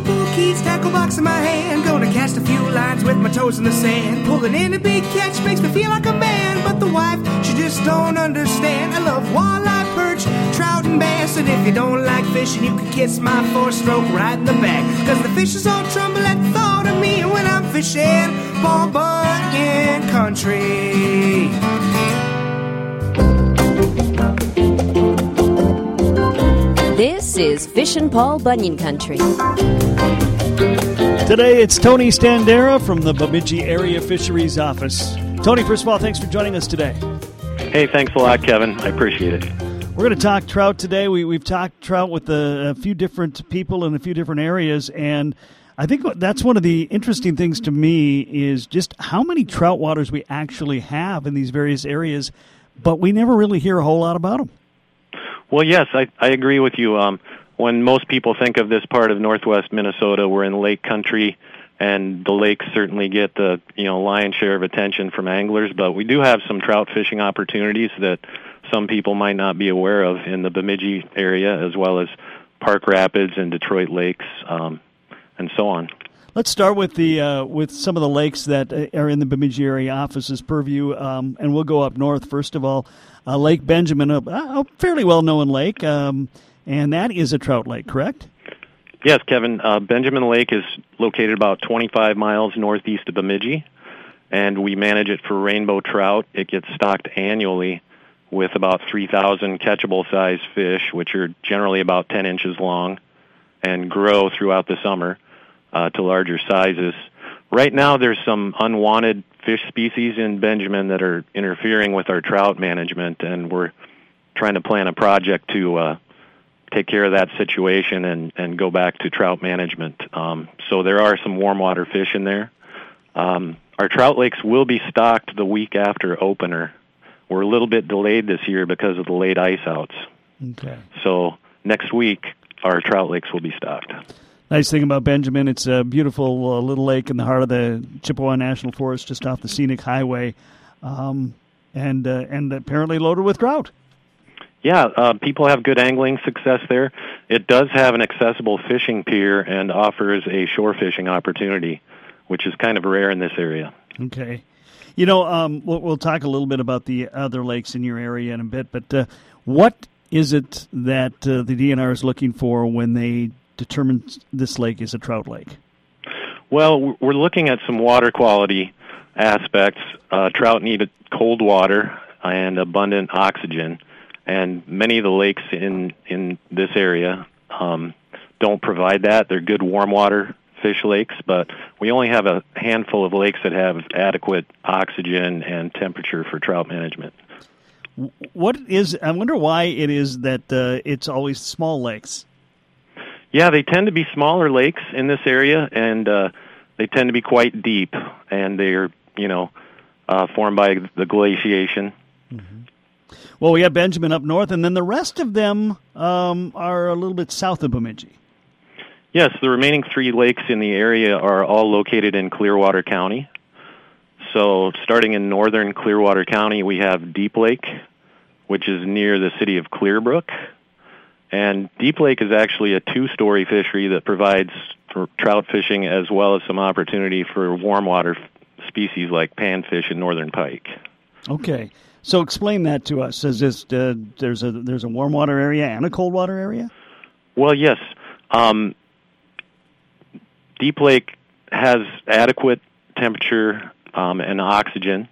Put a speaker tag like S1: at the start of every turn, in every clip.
S1: pool keys, tackle box in my hand. Gonna cast a few lines with my toes in the sand. Pulling in a big catch makes me feel like a man. But the wife, she just don't understand. I love walleye, perch, trout, and bass. And if you don't like fishing, you can kiss my four stroke right in the back. Cause the fishes all tremble at the thought of me when I'm fishing Paul Bunyan country.
S2: This is Fishin' Paul Bunyan Country.
S3: Today it's Tony Standera from the Bemidji Area Fisheries Office. Tony, first of all, thanks for joining us today.
S4: Hey, thanks a lot, Kevin. I appreciate it.
S3: We're going to talk trout today. We, we've talked trout with a, a few different people in a few different areas, and I think that's one of the interesting things to me is just how many trout waters we actually have in these various areas, but we never really hear a whole lot about them.
S4: Well, yes, I, I agree with you. Um, when most people think of this part of northwest Minnesota, we're in lake country, and the lakes certainly get the you know lion's share of attention from anglers. But we do have some trout fishing opportunities that some people might not be aware of in the Bemidji area, as well as Park Rapids and Detroit Lakes, um, and so on.
S3: Let's start with the uh, with some of the lakes that uh, are in the Bemidji area office's purview, um, and we'll go up north first of all. Uh, lake Benjamin, a, a fairly well known lake, um, and that is a trout lake, correct?
S4: Yes, Kevin. Uh, Benjamin Lake is located about 25 miles northeast of Bemidji, and we manage it for rainbow trout. It gets stocked annually with about 3,000 catchable size fish, which are generally about 10 inches long and grow throughout the summer uh, to larger sizes. Right now, there's some unwanted fish species in Benjamin that are interfering with our trout management, and we're trying to plan a project to uh, take care of that situation and, and go back to trout management. Um, so there are some warm water fish in there. Um, our trout lakes will be stocked the week after opener. We're a little bit delayed this year because of the late ice outs.
S3: Okay.
S4: So next week, our trout lakes will be stocked.
S3: Nice thing about Benjamin, it's a beautiful uh, little lake in the heart of the Chippewa National Forest, just off the scenic highway, um, and uh, and apparently loaded with trout.
S4: Yeah, uh, people have good angling success there. It does have an accessible fishing pier and offers a shore fishing opportunity, which is kind of rare in this area.
S3: Okay. You know, um, we'll, we'll, talk a little bit about the other lakes in your area in a bit, but uh, what is it that uh, the DNR is looking for when they determine this lake is a trout lake?
S4: Well, we're looking at some water quality aspects. Uh, trout need cold water and abundant oxygen and many of the lakes in in this area um, don't provide that. They're good warm water fish lakes, but we only have a handful of lakes that have adequate oxygen and temperature for trout management.
S3: What is? I wonder why it is that uh, it's always small lakes.
S4: Yeah, they tend to be smaller lakes in this area, and uh, they tend to be quite deep, and they're you know uh, formed by the glaciation. Mm-hmm.
S3: Well, we have Benjamin up north, and then the rest of them um, are a little bit south of Bemidji.
S4: Yes, the remaining three lakes in the area are all located in Clearwater County. So, starting in northern Clearwater County, we have Deep Lake, which is near the city of Clearbrook. And Deep Lake is actually a two story fishery that provides for trout fishing as well as some opportunity for warm water species like panfish and northern pike.
S3: Okay. So explain that to us. Is this uh, there's a there's a warm water area and a cold water area?
S4: Well, yes. Um, Deep Lake has adequate temperature um, and oxygen.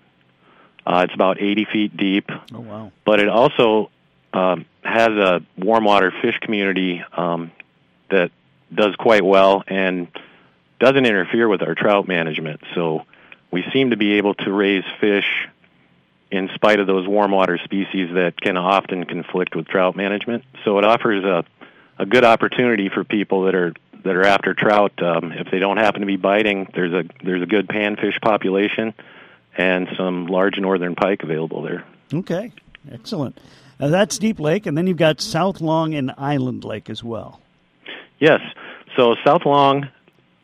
S4: Uh, it's about 80 feet deep.
S3: Oh wow!
S4: But it also um, has a warm water fish community um, that does quite well and doesn't interfere with our trout management. So we seem to be able to raise fish in spite of those warm water species that can often conflict with trout management. So it offers a a good opportunity for people that are that are after trout. Um, if they don't happen to be biting, there's a there's a good panfish population and some large northern pike available there.
S3: Okay, excellent. Now that's Deep Lake, and then you've got South Long and Island Lake as well.
S4: Yes, so South Long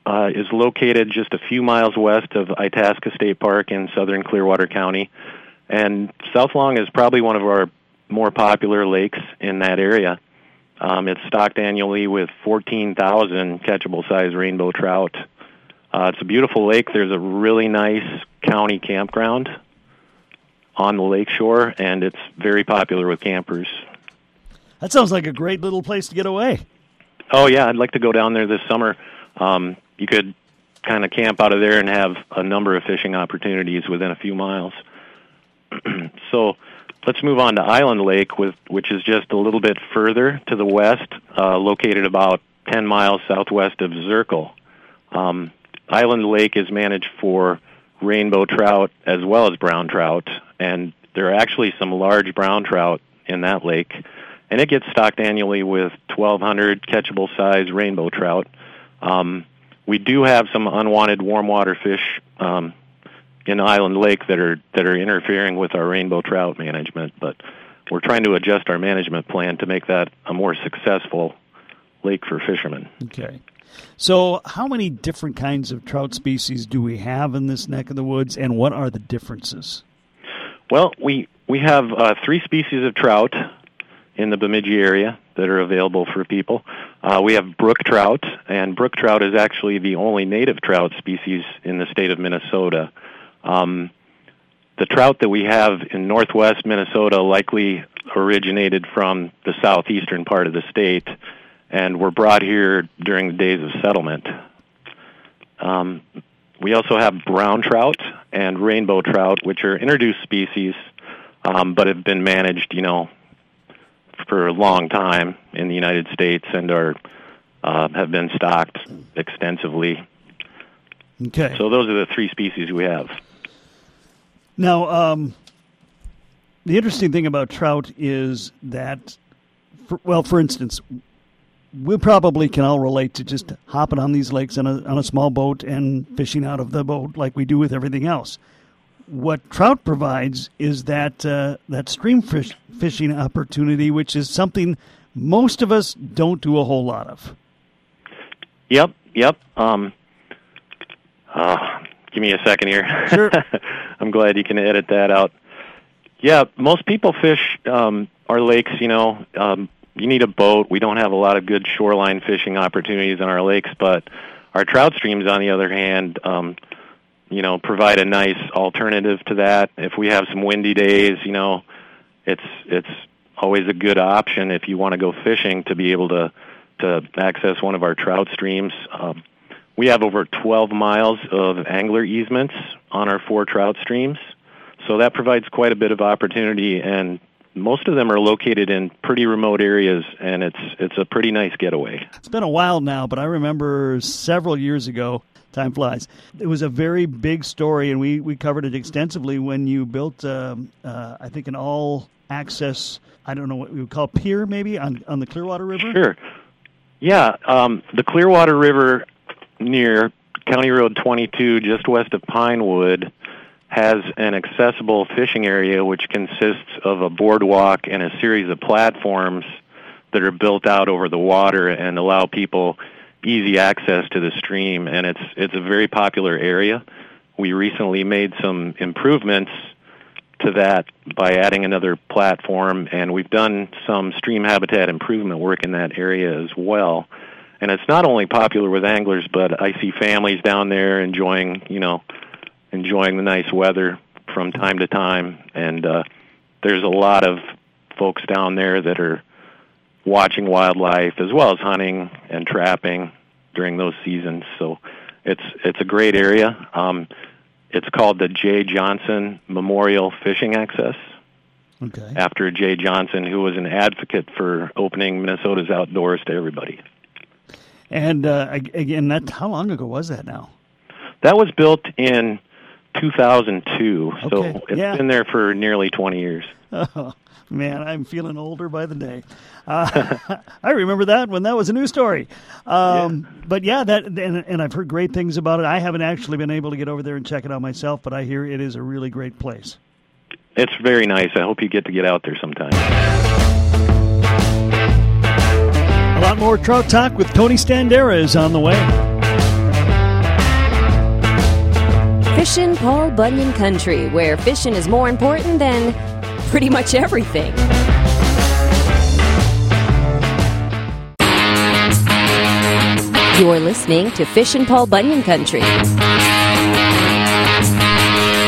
S4: uh, is located just a few miles west of Itasca State Park in southern Clearwater County. And South Long is probably one of our more popular lakes in that area. Um, it's stocked annually with 14,000 catchable size rainbow trout. Uh, it's a beautiful lake. There's a really nice county campground on the lake shore, and it's very popular with campers.
S3: That sounds like a great little place to get away.
S4: Oh yeah, I'd like to go down there this summer. Um, you could kind of camp out of there and have a number of fishing opportunities within a few miles. so let's move on to Island Lake, with, which is just a little bit further to the west, uh, located about 10 miles southwest of Zerkel. Um, Island Lake is managed for rainbow trout as well as brown trout, and there are actually some large brown trout in that lake, and it gets stocked annually with 1,200 catchable size rainbow trout. Um, we do have some unwanted warm water fish um, in Island Lake that are that are interfering with our rainbow trout management, but we're trying to adjust our management plan to make that a more successful lake for fishermen.
S3: Okay. So, how many different kinds of trout species do we have in this neck of the woods, and what are the differences?
S4: Well, we we have uh, three species of trout in the Bemidji area that are available for people. Uh, we have brook trout, and brook trout is actually the only native trout species in the state of Minnesota. Um, the trout that we have in northwest Minnesota likely originated from the southeastern part of the state and were brought here during the days of settlement. Um, we also have brown trout and rainbow trout, which are introduced species, um, but have been managed, you know, for a long time in the United States and are uh, have been stocked extensively.
S3: Okay.
S4: So those are the three species we have.
S3: Now, um, the interesting thing about trout is that, for, well, for instance, we probably can all relate to just hopping on these lakes on a, on a small boat and fishing out of the boat like we do with everything else. What trout provides is that uh, that stream fish, fishing opportunity, which is something most of us don't do a whole lot of.
S4: Yep, yep. Um, uh, give me a second here.
S3: Sure.
S4: I'm glad you can edit that out. Yeah, most people fish um, our lakes. You know, um, you need a boat. We don't have a lot of good shoreline fishing opportunities in our lakes, but our trout streams, on the other hand, um, you know, provide a nice alternative to that. If we have some windy days, you know, it's it's always a good option if you want to go fishing to be able to to access one of our trout streams. Um, we have over 12 miles of angler easements on our four trout streams, so that provides quite a bit of opportunity. And most of them are located in pretty remote areas, and it's it's a pretty nice getaway.
S3: It's been a while now, but I remember several years ago. Time flies. It was a very big story, and we, we covered it extensively when you built, um, uh, I think, an all access. I don't know what we would call pier, maybe on on the Clearwater River.
S4: Sure. Yeah, um, the Clearwater River near County Road 22, just west of Pinewood, has an accessible fishing area which consists of a boardwalk and a series of platforms that are built out over the water and allow people easy access to the stream and it's it's a very popular area. We recently made some improvements to that by adding another platform and we've done some stream habitat improvement work in that area as well. And it's not only popular with anglers but I see families down there enjoying, you know, enjoying the nice weather from time to time and uh there's a lot of folks down there that are watching wildlife as well as hunting and trapping during those seasons. So it's it's a great area. Um, it's called the Jay Johnson Memorial Fishing Access
S3: Okay.
S4: after Jay Johnson, who was an advocate for opening Minnesota's outdoors to everybody.
S3: And uh, again, that how long ago was that now?
S4: That was built in 2002, so
S3: Okay,
S4: it's
S3: yeah.
S4: been there for nearly 20 years.
S3: Oh, man, I'm feeling older by the day. Uh, I remember that when that was a news story. Um, But yeah, that and, and I've heard great things about it. I haven't actually been able to get over there and check it out myself, but I hear it is a really great place.
S4: It's very nice. I hope you get to get out there sometime.
S3: Lot more trout talk with Tony Standera is on the way.
S2: Fishing Paul Bunyan Country, where fishing is more important than pretty much everything. You're listening to Fishin' Paul Bunyan Country.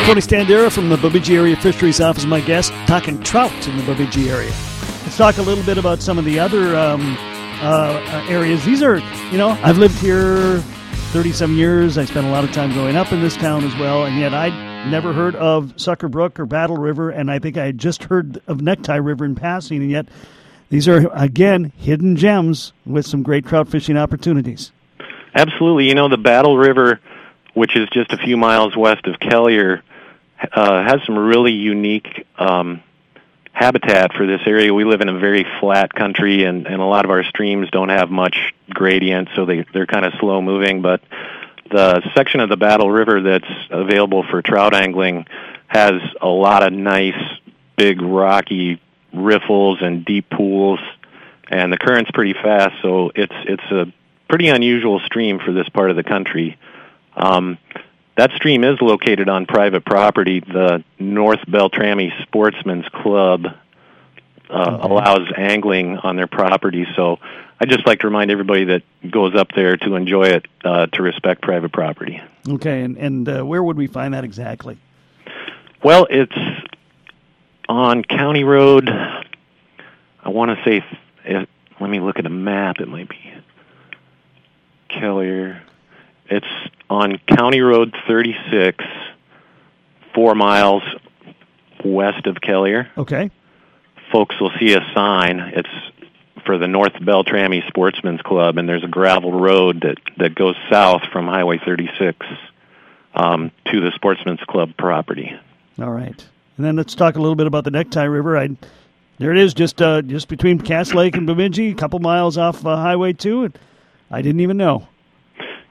S3: Tony Standera from the Bemidji Area Fisheries Office, my guest, talking trout in the Bemidji area. Let's talk a little bit about some of the other um, uh, areas. These are, you know, I've lived here 30 some years. I spent a lot of time growing up in this town as well, and yet I'd never heard of Sucker Brook or Battle River, and I think I had just heard of Necktie River in passing, and yet these are, again, hidden gems with some great trout fishing opportunities.
S4: Absolutely. You know, the Battle River, which is just a few miles west of Kelliher, uh, has some really unique um, habitat for this area. We live in a very flat country, and, and a lot of our streams don't have much gradient, so they, they're kind of slow moving, but the section of the Battle River that's available for trout angling has a lot of nice, big, rocky riffles and deep pools, and the current's pretty fast, so it's it's a pretty unusual stream for this part of the country. Um, that stream is located on private property. The North Beltrami Sportsman's Club uh, okay. allows angling on their property, so I just like to remind everybody that goes up there to enjoy it uh, to respect private property.
S3: Okay, and and uh, where would we find that exactly?
S4: Well, it's on County Road. I want to say, it, let me look at a map. It might be Kelliher. It's on County Road 36, four miles west of Kelliher.
S3: Okay.
S4: Folks will see a sign. It's for the North Beltrami Sportsman's Club, and there's a gravel road that that goes south from Highway 36 um, to the Sportsman's Club property.
S3: All right, and then let's talk a little bit about the Necktie River. I there it is, just uh, just between Cass Lake and Bemidji, a couple miles off uh, Highway 2. And I didn't even know.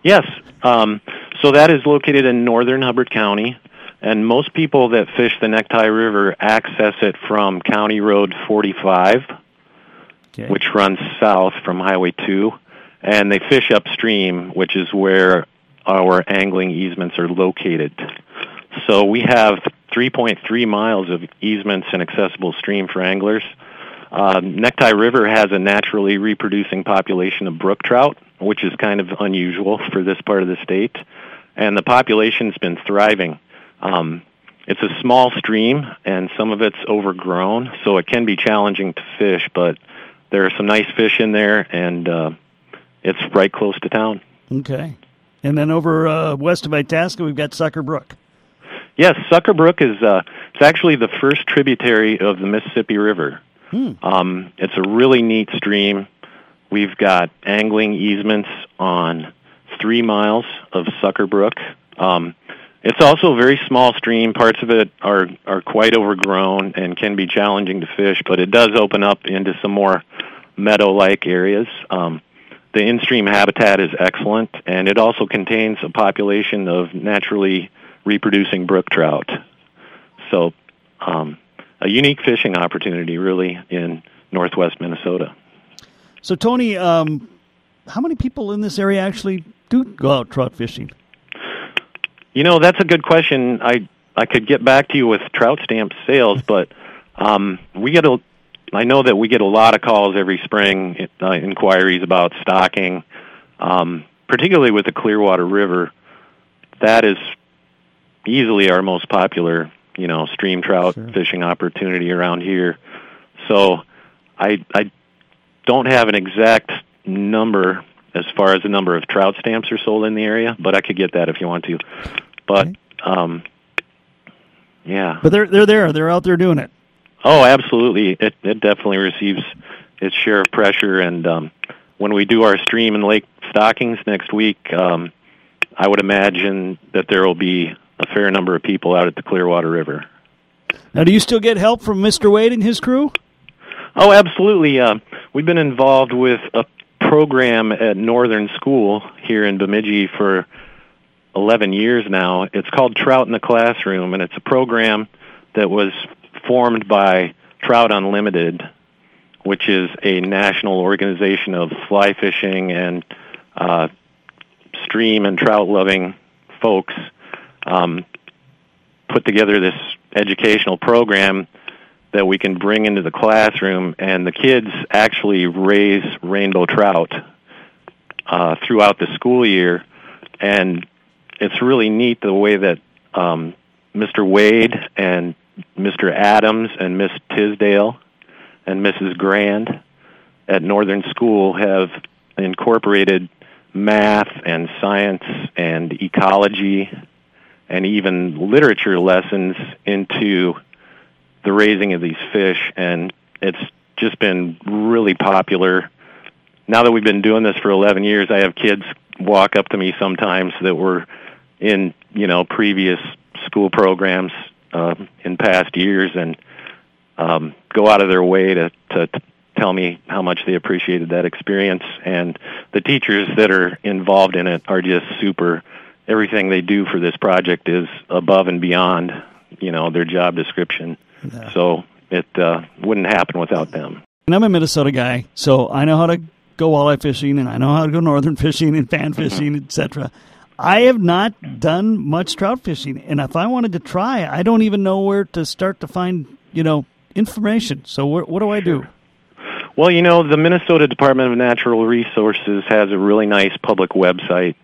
S4: Yes, um, so that is located in northern Hubbard County. And most people that fish the Necktie River access it from County Road 45 okay. which runs south from Highway 2, and they fish upstream, which is where our angling easements are located. So we have 3.3 miles of easements and accessible stream for anglers. Uh, Necktie River has a naturally reproducing population of brook trout, which is kind of unusual for this part of the state, and the population's been thriving. Um, it's a small stream, and some of it's overgrown, so it can be challenging to fish, but there are some nice fish in there, and uh, it's right close to town.
S3: Okay. And then over uh, west of Itasca, we've got Sucker Brook.
S4: Yes, Sucker Brook is uh, it's actually the first tributary of the Mississippi River. Hmm. Um, it's a really neat stream. We've got angling easements on three miles of Sucker Brook. Um, it's also a very small stream. Parts of it are are quite overgrown and can be challenging to fish, but it does open up into some more meadow-like areas. Um, the in-stream habitat is excellent, and it also contains a population of naturally reproducing brook trout. So, um, a unique fishing opportunity, really, in northwest Minnesota.
S3: So, Tony, um, how many people in this area actually do go out trout fishing?
S4: You know, that's a good question. I I could get back to you with trout stamp sales, but um, we get a. I know that we get a lot of calls every spring, uh, inquiries about stocking, um, particularly with the Clearwater River. That is easily our most popular, you know, stream trout sure. fishing opportunity around here. So, I I don't have an exact number as far as the number of trout stamps are sold in the area, but I could get that if you want to. But um, yeah,
S3: but they're they're there. They're out there doing it.
S4: Oh, absolutely. It it definitely receives its share of pressure, and um, when we do our stream and lake stockings next week, um, I would imagine that there will be a fair number of people out at the Clearwater River.
S3: Now, do you still get help from Mr. Wade and his crew?
S4: Oh, absolutely. Uh, we've been involved with a program at Northern School here in Bemidji for 11 years now. It's called Trout in the Classroom, and it's a program that was formed by Trout Unlimited, which is a national organization of fly fishing and uh, stream and trout loving folks. Um, put together this educational program that we can bring into the classroom, and the kids actually raise rainbow trout uh, throughout the school year, and it's really neat the way that um, Mr. Wade and Mr. Adams and Miss Tisdale and Mrs. Grand at Northern School have incorporated math and science and ecology and even literature lessons into the raising of these fish and it's just been really popular. Now that we've been doing this for 11 years, I have kids walk up to me sometimes that were in, you know, previous school programs uh, in past years and um, go out of their way to, to, to tell me how much they appreciated that experience. And the teachers that are involved in it are just super. Everything they do for this project is above and beyond, you know, their job description. Yeah. So it uh, wouldn't happen without them.
S3: And I'm a Minnesota guy, so I know how to go walleye fishing, and I know how to go northern fishing and fan mm-hmm. fishing, etc. I have not done much trout fishing, and if I wanted to try, I don't even know where to start to find, you know, information. So what, what do I do?
S4: Well, you know, the Minnesota Department of Natural Resources has a really nice public website.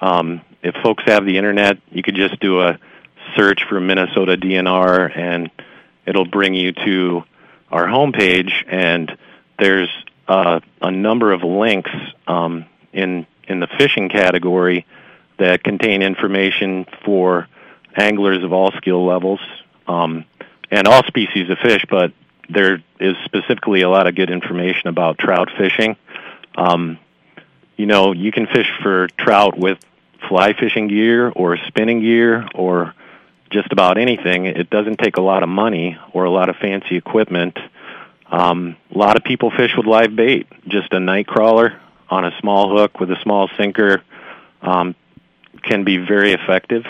S4: Um, if folks have the internet, you could just do a search for Minnesota DNR, and it'll bring you to our homepage. And there's uh, a number of links um, in in the fishing category that contain information for anglers of all skill levels um, and all species of fish, but there is specifically a lot of good information about trout fishing. Um, you know, you can fish for trout with fly fishing gear or spinning gear or just about anything. It doesn't take a lot of money or a lot of fancy equipment. Um, a lot of people fish with live bait, just a night crawler on a small hook with a small sinker. Um, can be very effective.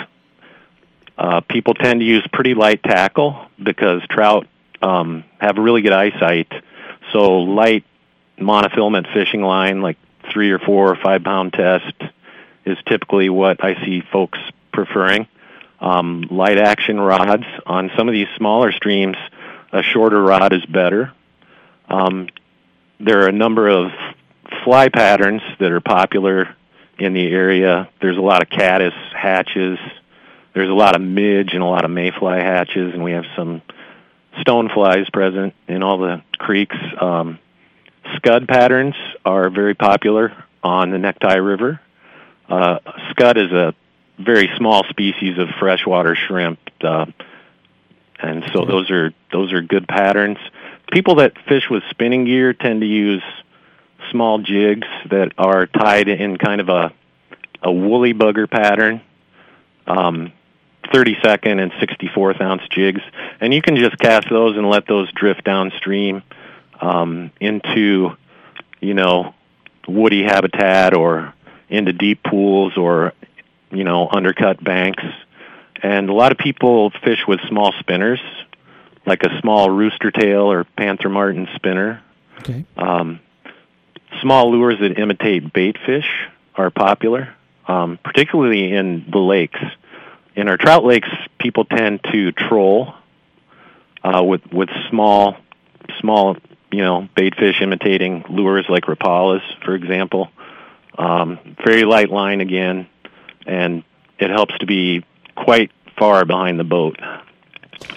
S4: Uh, people tend to use pretty light tackle because trout um, have really good eyesight. So light monofilament fishing line, like three or four or five pound test, is typically what I see folks preferring. Um, light action rods on some of these smaller streams, a shorter rod is better. Um, there are a number of fly patterns that are popular in the area. There's a lot of caddis hatches. There's a lot of midge and a lot of mayfly hatches, and we have some stoneflies present in all the creeks. Um, scud patterns are very popular on the Necktie River. Uh, scud is a very small species of freshwater shrimp, uh, and so those are those are good patterns. People that fish with spinning gear tend to use small jigs that are tied in kind of a a woolly bugger pattern, um, 32nd and 64th ounce jigs, and you can just cast those and let those drift downstream um, into, you know, woody habitat or into deep pools or, you know, undercut banks. And a lot of people fish with small spinners, like a small rooster tail or panther martin spinner.
S3: Okay.
S4: Um, Small lures that imitate bait fish are popular, um, particularly in the lakes. In our trout lakes, people tend to troll uh, with with small, small, you know, bait fish imitating lures like rapalas, for example. Um, very light line again, and it helps to be quite far behind the boat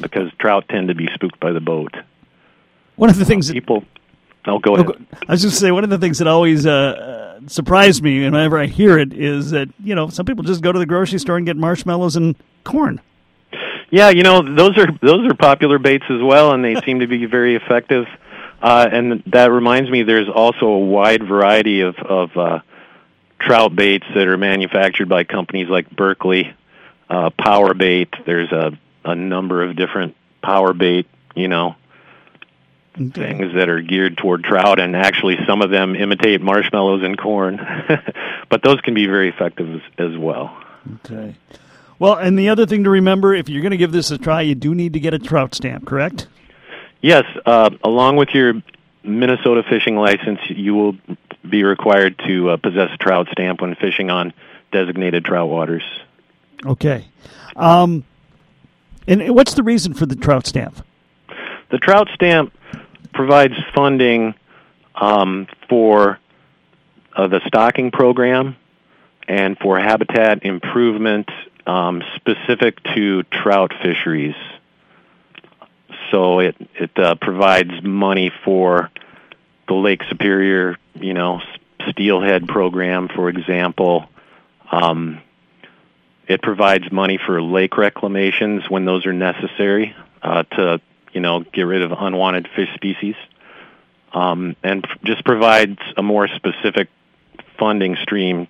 S4: because trout tend to be spooked by the boat.
S3: One of the things uh,
S4: people Oh, go ahead.
S3: I was just say one of the things that always uh, surprised me whenever I hear it is that you know some people just go to the grocery store and get marshmallows and corn.
S4: Yeah, you know those are those are popular baits as well, and they seem to be very effective. Uh, and that reminds me, there's also a wide variety of of uh, trout baits that are manufactured by companies like Berkley, uh, Power Bait. There's a a number of different power bait, you know, okay. things that are geared toward trout, and actually some of them imitate marshmallows and corn. but those can be very effective as, as well.
S3: Okay. Well, and the other thing to remember, if you're going to give this a try, you do need to get a trout stamp, correct?
S4: Yes. Uh, along with your Minnesota fishing license, you will be required to uh, possess a trout stamp when fishing on designated trout waters.
S3: Okay. Um, and what's the reason for the trout stamp?
S4: The trout stamp provides funding um, for uh, the stocking program and for habitat improvement um, specific to trout fisheries. So it it uh, provides money for the Lake Superior, you know, steelhead program, for example. Um, it provides money for lake reclamations when those are necessary uh, to, you know, get rid of unwanted fish species, um, and just provides a more specific funding stream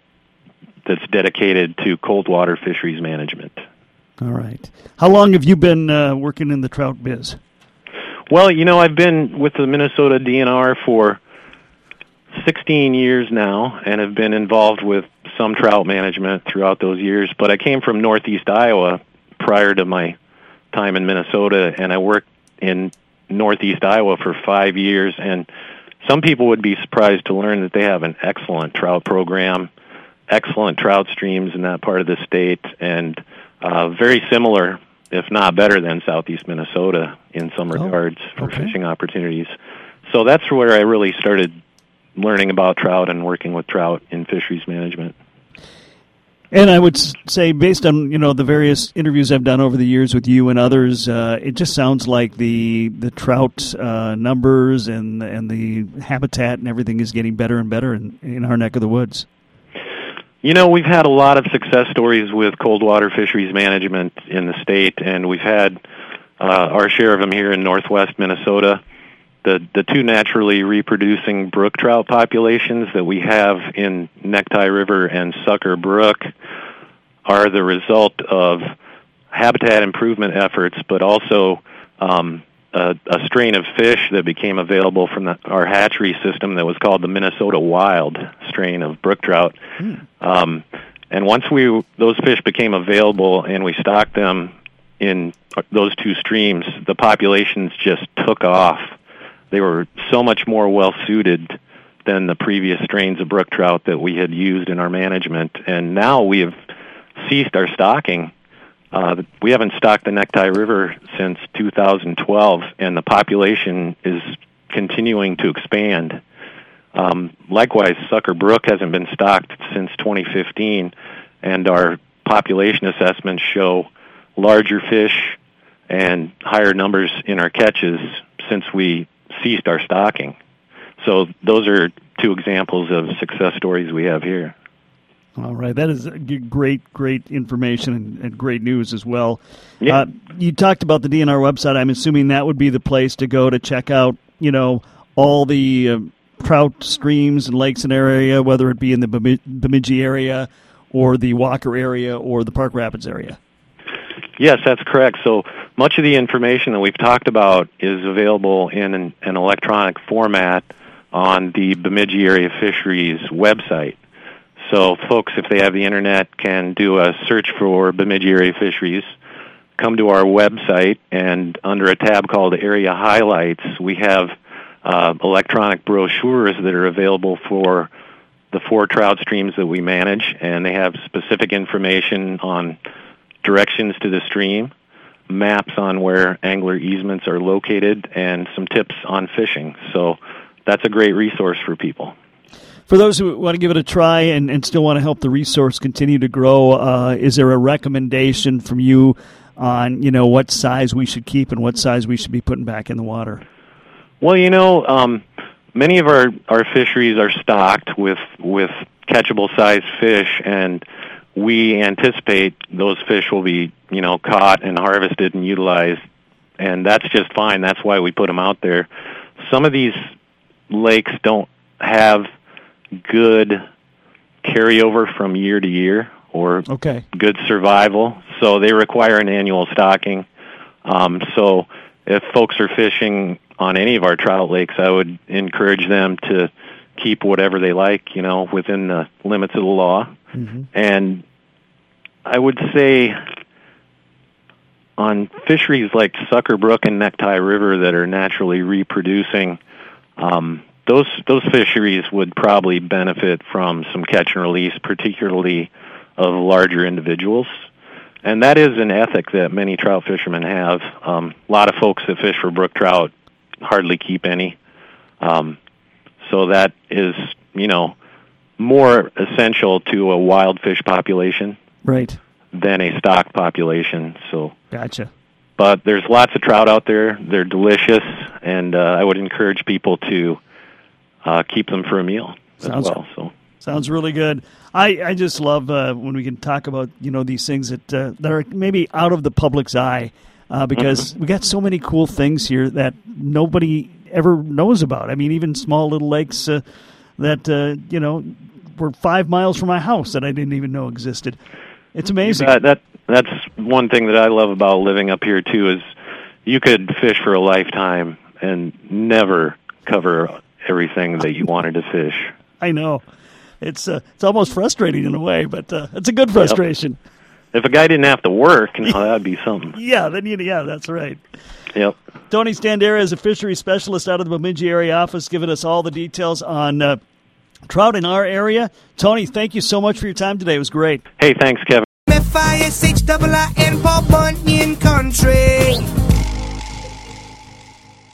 S4: that's dedicated to cold water fisheries management.
S3: All right. How long have you been uh, working in the trout biz?
S4: Well, you know, I've been with the Minnesota DNR for 16 years now and have been involved with some trout management throughout those years. But I came from Northeast Iowa prior to my time in Minnesota, and I worked in Northeast Iowa for five years. And some people would be surprised to learn that they have an excellent trout program, excellent trout streams in that part of the state, and uh, very similar, if not better, than Southeast Minnesota in some
S3: Oh,
S4: regards for
S3: okay.
S4: fishing opportunities. So that's where I really started learning about trout and working with trout in fisheries management.
S3: And I would say, based on you know the various interviews I've done over the years with you and others, uh, it just sounds like the the trout uh, numbers and and the habitat and everything is getting better and better in, in our neck of the woods.
S4: You know, we've had a lot of success stories with cold water fisheries management in the state, and we've had uh, our share of them here in northwest Minnesota. The the two naturally reproducing brook trout populations that we have in Necktie River and Sucker Brook are the result of habitat improvement efforts, but also um, a, a strain of fish that became available from the, our hatchery system that was called the Minnesota Wild strain of brook trout. Um, and once we those fish became available and we stocked them in those two streams, the populations just took off. They were so much more well suited than the previous strains of brook trout that we had used in our management. And now we have ceased our stocking. Uh, we haven't stocked the Necktie River since 2012, and the population is continuing to expand. Um, likewise, Sucker Brook hasn't been stocked since 2015, and our population assessments show larger fish and higher numbers in our catches since we ceased our stocking. So those are two examples of success stories we have here.
S3: All right, that is great, great information and, and great news as well.
S4: Yeah.
S3: Uh, you talked about the DNR website. I'm assuming that would be the place to go to check out, you know, all the uh, trout streams and lakes and area, whether it be in the Bemidji area or the Walker area or the Park Rapids area.
S4: Yes, that's correct. So much of the information that we've talked about is available in an, an electronic format on the Bemidji Area Fisheries website. So folks, if they have the internet, can do a search for Bemidji Area Fisheries, come to our website, and under a tab called Area Highlights, we have uh, electronic brochures that are available for the four trout streams that we manage, and they have specific information on directions to the stream, maps on where angler easements are located, and some tips on fishing. So that's a great resource for people.
S3: For those who want to give it a try and, and still want to help the resource continue to grow, uh, is there a recommendation from you on you know what size we should keep and what size we should be putting back in the water?
S4: Well, you know, um, many of our, our fisheries are stocked with with catchable sized fish, and we anticipate those fish will be you know caught and harvested and utilized, and that's just fine. That's why we put them out there. Some of these lakes don't have good carryover from year to year or
S3: Okay.
S4: good survival, so they require an annual stocking. Um, so if folks are fishing on any of our trout lakes, I would encourage them to keep whatever they like, you know, within the limits of the law. And I would say on fisheries like Sucker Brook and Necktie River that are naturally reproducing, um, those those fisheries would probably benefit from some catch and release, particularly of larger individuals. And that is an ethic that many trout fishermen have. Um, a lot of folks that fish for brook trout hardly keep any. Um, so that is, you know, more essential to a wild fish population
S3: Right.
S4: than a stock population. So,
S3: Gotcha.
S4: but there's lots of trout out there. They're delicious, and uh, I would encourage people to uh, keep them for a meal
S3: Sounds-
S4: as well. So,
S3: Sounds really good. I, I just love uh, when we can talk about you know these things that uh, that are maybe out of the public's eye uh, because we got so many cool things here that nobody ever knows about. I mean, even small little lakes uh, that uh, you know were five miles from my house that I didn't even know existed. It's amazing.
S4: that, that that's one thing that I love about living up here too is you could fish for a lifetime and never cover everything that you wanted to fish.
S3: I know. It's uh, it's almost frustrating in a way, but uh, it's a good frustration.
S4: If a guy didn't have to work, you know, that'd be something.
S3: Yeah, then you, yeah, that's right.
S4: Yep.
S3: Tony Standera is a fishery specialist out of the Bemidji area office, giving us all the details on uh, trout in our area. Tony, thank you so much for your time today. It was great.
S4: Hey, thanks, Kevin.
S1: F I S H double I N Paul Bunyan.